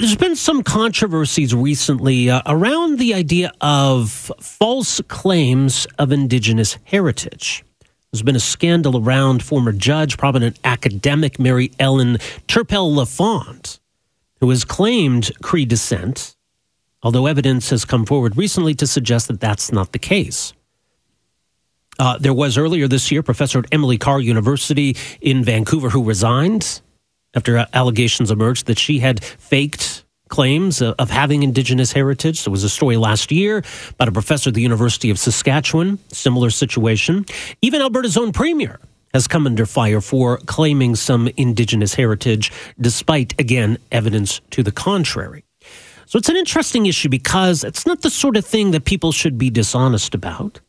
There's been some controversies recently uh, around the idea of false claims of Indigenous heritage. There's been a scandal around former judge, prominent academic Mary Ellen Turpel Lafond, who has claimed Cree descent, although evidence has come forward recently to suggest that that's not the case. Uh, there was earlier this year Professor at Emily Carr University in Vancouver who resigned after allegations emerged that she had faked claims of having indigenous heritage. There was a story last year about a professor at the University of Saskatchewan, similar situation. Even Alberta's own premier has come under fire for claiming some indigenous heritage, despite, again, evidence to the contrary. So it's an interesting issue because it's not the sort of thing that people should be dishonest about.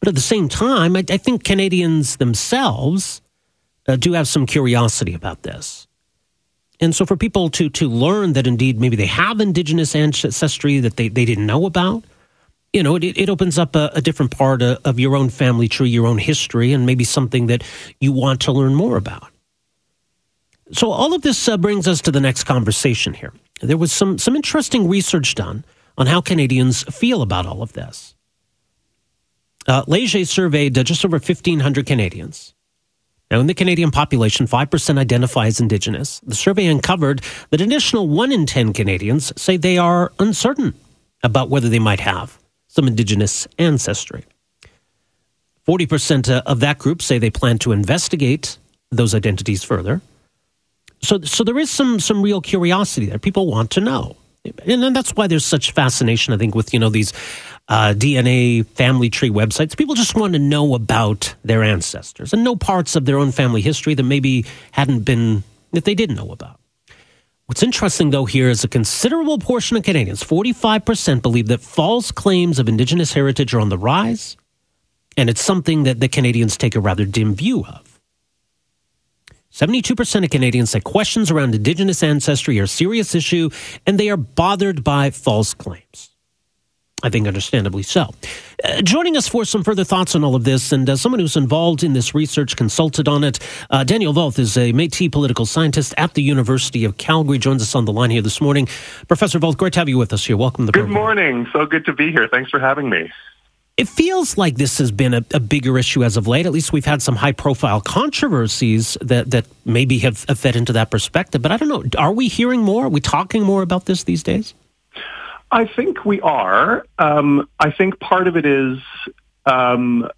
But at the same time, I, I think Canadians themselves uh, do have some curiosity about this. And so for people to to learn that indeed maybe they have indigenous ancestry that they, they didn't know about, you know, it, it opens up a, a different part of, of your own family tree, your own history, and maybe something that you want to learn more about. So all of this uh, brings us to the next conversation here. There was some some interesting research done on how Canadians feel about all of this. Uh, Leger surveyed uh, just over 1,500 Canadians now, in the Canadian population, 5% identify as Indigenous. The survey uncovered that an additional 1 in 10 Canadians say they are uncertain about whether they might have some Indigenous ancestry. 40% uh, of that group say they plan to investigate those identities further. So, so there is some, some real curiosity there. People want to know. And that's why there's such fascination, I think, with, you know, these uh, DNA family tree websites. People just want to know about their ancestors and know parts of their own family history that maybe hadn't been, that they didn't know about. What's interesting, though, here is a considerable portion of Canadians, 45%, believe that false claims of Indigenous heritage are on the rise, and it's something that the Canadians take a rather dim view of. 72% of Canadians say questions around Indigenous ancestry are a serious issue, and they are bothered by false claims. I think understandably so. Uh, joining us for some further thoughts on all of this, and uh, someone who's involved in this research, consulted on it, uh, Daniel Voth is a Métis political scientist at the University of Calgary. Joins us on the line here this morning. Professor Voth, great to have you with us here. Welcome to the Good program. morning. So good to be here. Thanks for having me. It feels like this has been a, a, bigger issue as of late. At least we've had some high profile controversies that, that maybe have, have fed into that perspective. But I don't know. Are we hearing more? Are we talking more about this these days? I think we are. Um, I think part of it is um,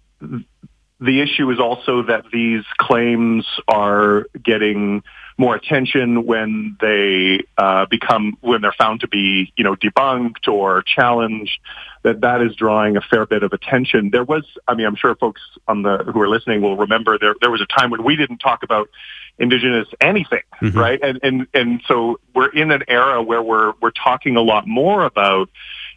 the issue is also that these claims are getting more attention when they uh, become when they're found to be you know debunked or challenged. That that is drawing a fair bit of attention. There was, I mean, I'm sure folks on the who are listening will remember there there was a time when we didn't talk about indigenous anything, mm-hmm. right? And and and so we're in an era where we're we're talking a lot more about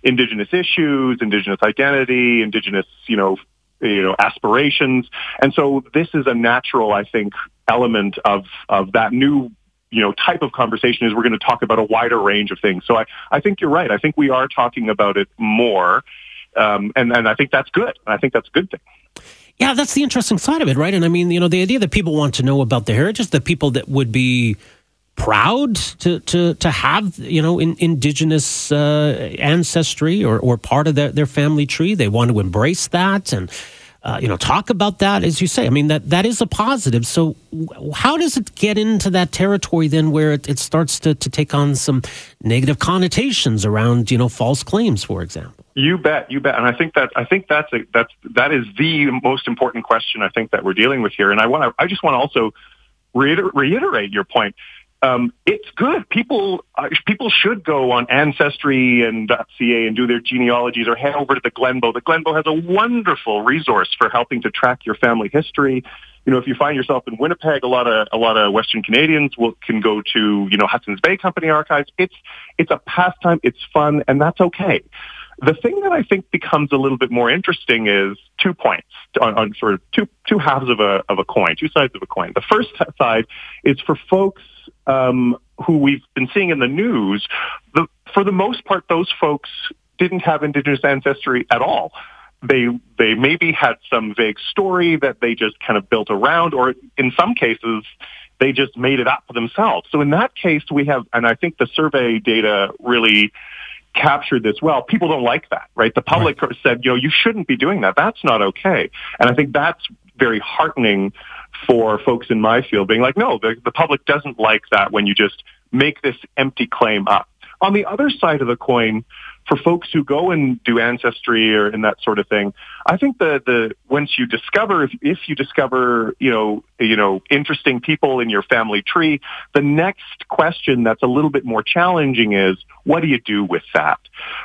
indigenous issues, indigenous identity, indigenous, you know, you know, aspirations. And so this is a natural, I think, element of of that new you know type of conversation is we're going to talk about a wider range of things. So I, I think you're right. I think we are talking about it more, um, and and I think that's good. I think that's a good thing. Yeah, that's the interesting side of it, right? And I mean, you know, the idea that people want to know about the heritage, the people that would be proud to to to have you know in, indigenous uh, ancestry or or part of their their family tree, they want to embrace that and. Uh, you know, talk about that as you say. I mean, that that is a positive. So, how does it get into that territory then, where it, it starts to, to take on some negative connotations around, you know, false claims, for example? You bet, you bet, and I think that I think that's a, that's that is the most important question I think that we're dealing with here. And I want I just want to also reiter- reiterate your point. Um, it's good. People uh, people should go on Ancestry and .ca and do their genealogies, or head over to the Glenbow. The Glenbow has a wonderful resource for helping to track your family history. You know, if you find yourself in Winnipeg, a lot of a lot of Western Canadians will can go to you know Hudson's Bay Company archives. It's it's a pastime. It's fun, and that's okay. The thing that I think becomes a little bit more interesting is two points on, on sort of two two halves of a of a coin, two sides of a coin. The first side is for folks um, who we've been seeing in the news. The, for the most part, those folks didn't have indigenous ancestry at all. They they maybe had some vague story that they just kind of built around, or in some cases, they just made it up themselves. So in that case, we have, and I think the survey data really captured this well. People don't like that, right? The public right. said, you know, you shouldn't be doing that. That's not okay. And I think that's very heartening for folks in my field being like, no, the, the public doesn't like that when you just make this empty claim up. On the other side of the coin, for folks who go and do ancestry or and that sort of thing, I think the the once you discover if, if you discover you know you know interesting people in your family tree, the next question that's a little bit more challenging is what do you do with that,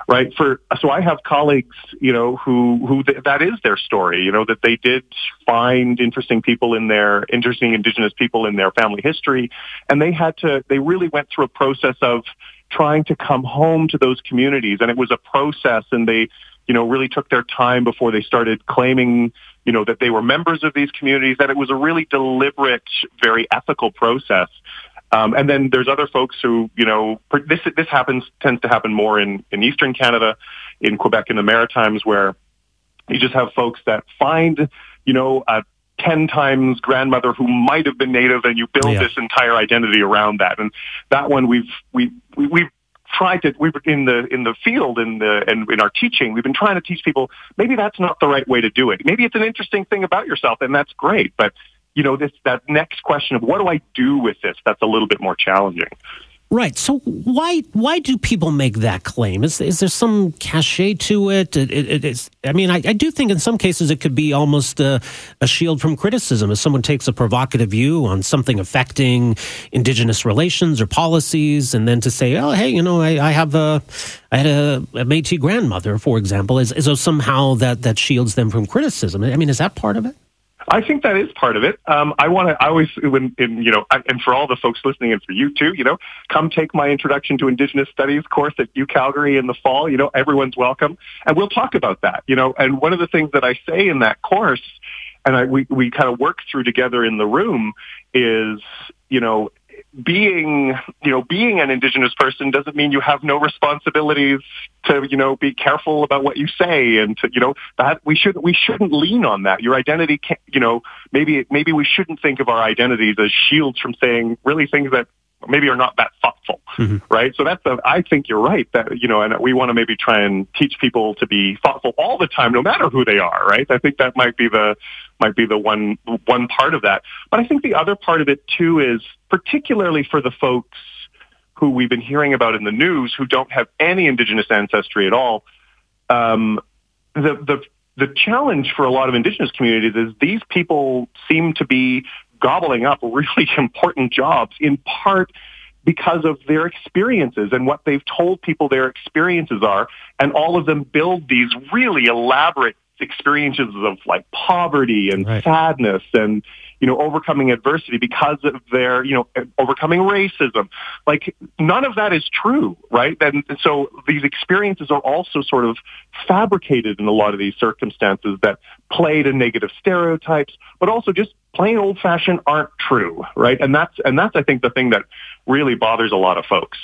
right? For so I have colleagues you know who who th- that is their story, you know that they did find interesting people in their interesting indigenous people in their family history, and they had to they really went through a process of trying to come home to those communities. And it was a process and they, you know, really took their time before they started claiming, you know, that they were members of these communities, that it was a really deliberate, very ethical process. Um, and then there's other folks who, you know, this this happens tends to happen more in in Eastern Canada, in Quebec, in the Maritimes, where you just have folks that find, you know, a 10 times grandmother who might have been native and you build yeah. this entire identity around that. And that one we've, we, we, we've tried to, we've in the, in the field in the, and in our teaching, we've been trying to teach people maybe that's not the right way to do it. Maybe it's an interesting thing about yourself and that's great. But you know, this, that next question of what do I do with this? That's a little bit more challenging. Right. So why why do people make that claim? Is is there some cachet to it? it, it is, I mean, I, I, do think in some cases it could be almost a, a, shield from criticism. If someone takes a provocative view on something affecting Indigenous relations or policies, and then to say, "Oh, hey, you know, I, I have a I had a, a Métis grandmother, for example," is, is somehow that that shields them from criticism. I mean, is that part of it? I think that is part of it. Um, I want to. I always, when in, you know, and for all the folks listening, and for you too, you know, come take my introduction to Indigenous Studies course at U Calgary in the fall. You know, everyone's welcome, and we'll talk about that. You know, and one of the things that I say in that course, and I, we we kind of work through together in the room, is you know, being, you know, being an indigenous person doesn't mean you have no responsibilities to, you know, be careful about what you say and to, you know, that we should we shouldn't lean on that. Your identity can you know, maybe maybe we shouldn't think of our identities as shields from saying really things that maybe are not that thoughtful, mm-hmm. right? So that's, a, I think you're right that, you know, and we want to maybe try and teach people to be thoughtful all the time, no matter who they are, right? I think that might be the, might be the one, one part of that. But I think the other part of it too is particularly for the folks who we've been hearing about in the news who don't have any indigenous ancestry at all. Um, the, the, the challenge for a lot of indigenous communities is these people seem to be gobbling up really important jobs in part because of their experiences and what they've told people their experiences are. And all of them build these really elaborate experiences of like poverty and right. sadness and you know, overcoming adversity because of their, you know, overcoming racism. Like none of that is true, right? And, and so these experiences are also sort of fabricated in a lot of these circumstances that play to negative stereotypes, but also just plain old fashioned aren't true, right? And that's, and that's, I think, the thing that really bothers a lot of folks.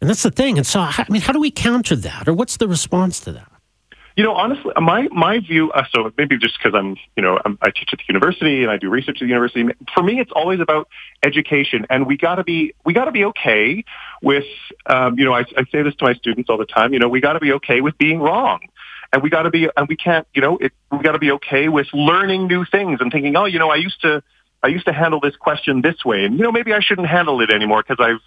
And that's the thing. And so, I mean, how do we counter that, or what's the response to that? You know, honestly, my my view. Uh, so maybe just because I'm, you know, I'm, i teach at the university and I do research at the university. For me, it's always about education, and we got to be we got to be okay with, um, you know, I, I say this to my students all the time. You know, we got to be okay with being wrong, and we got to be, and we can't, you know, it, we got to be okay with learning new things and thinking, oh, you know, I used to I used to handle this question this way, and you know, maybe I shouldn't handle it anymore because I've,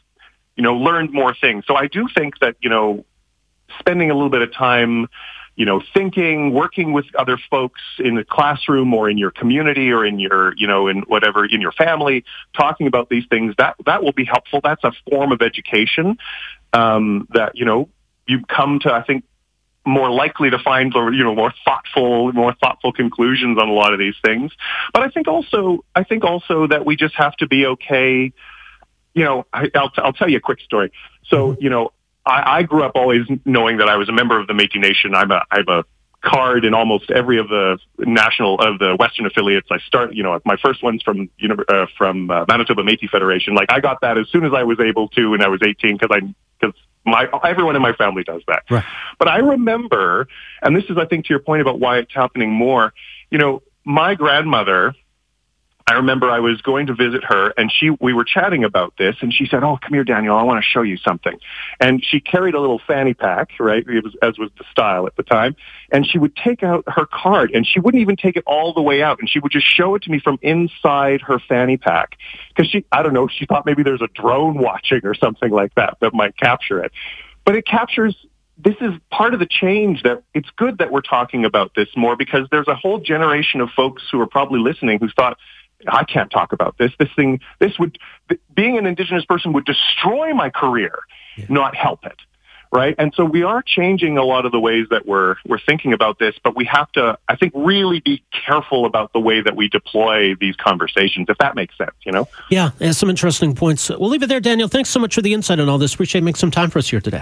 you know, learned more things. So I do think that you know, spending a little bit of time you know, thinking, working with other folks in the classroom or in your community or in your, you know, in whatever, in your family, talking about these things, that, that will be helpful. That's a form of education, um, that, you know, you come to, I think, more likely to find, or you know, more thoughtful, more thoughtful conclusions on a lot of these things. But I think also, I think also that we just have to be okay. You know, I, I'll, I'll tell you a quick story. So, mm-hmm. you know, I, I grew up always knowing that I was a member of the Métis Nation. I'm a, I have a card in almost every of the national of the Western affiliates. I start, you know, my first one's from you know uh, from uh, Manitoba Métis Federation. Like I got that as soon as I was able to when I was 18 because I because my everyone in my family does that. Right. But I remember, and this is I think to your point about why it's happening more. You know, my grandmother I remember I was going to visit her and she, we were chatting about this and she said, oh, come here, Daniel, I want to show you something. And she carried a little fanny pack, right? It was, as was the style at the time. And she would take out her card and she wouldn't even take it all the way out and she would just show it to me from inside her fanny pack. Cause she, I don't know, she thought maybe there's a drone watching or something like that that might capture it. But it captures this is part of the change that it's good that we're talking about this more because there's a whole generation of folks who are probably listening who thought, I can't talk about this. This thing, this would, being an Indigenous person would destroy my career, yeah. not help it. Right. And so we are changing a lot of the ways that we're, we're thinking about this, but we have to, I think, really be careful about the way that we deploy these conversations, if that makes sense, you know? Yeah. yeah some interesting points. We'll leave it there, Daniel. Thanks so much for the insight on all this. Appreciate making some time for us here today.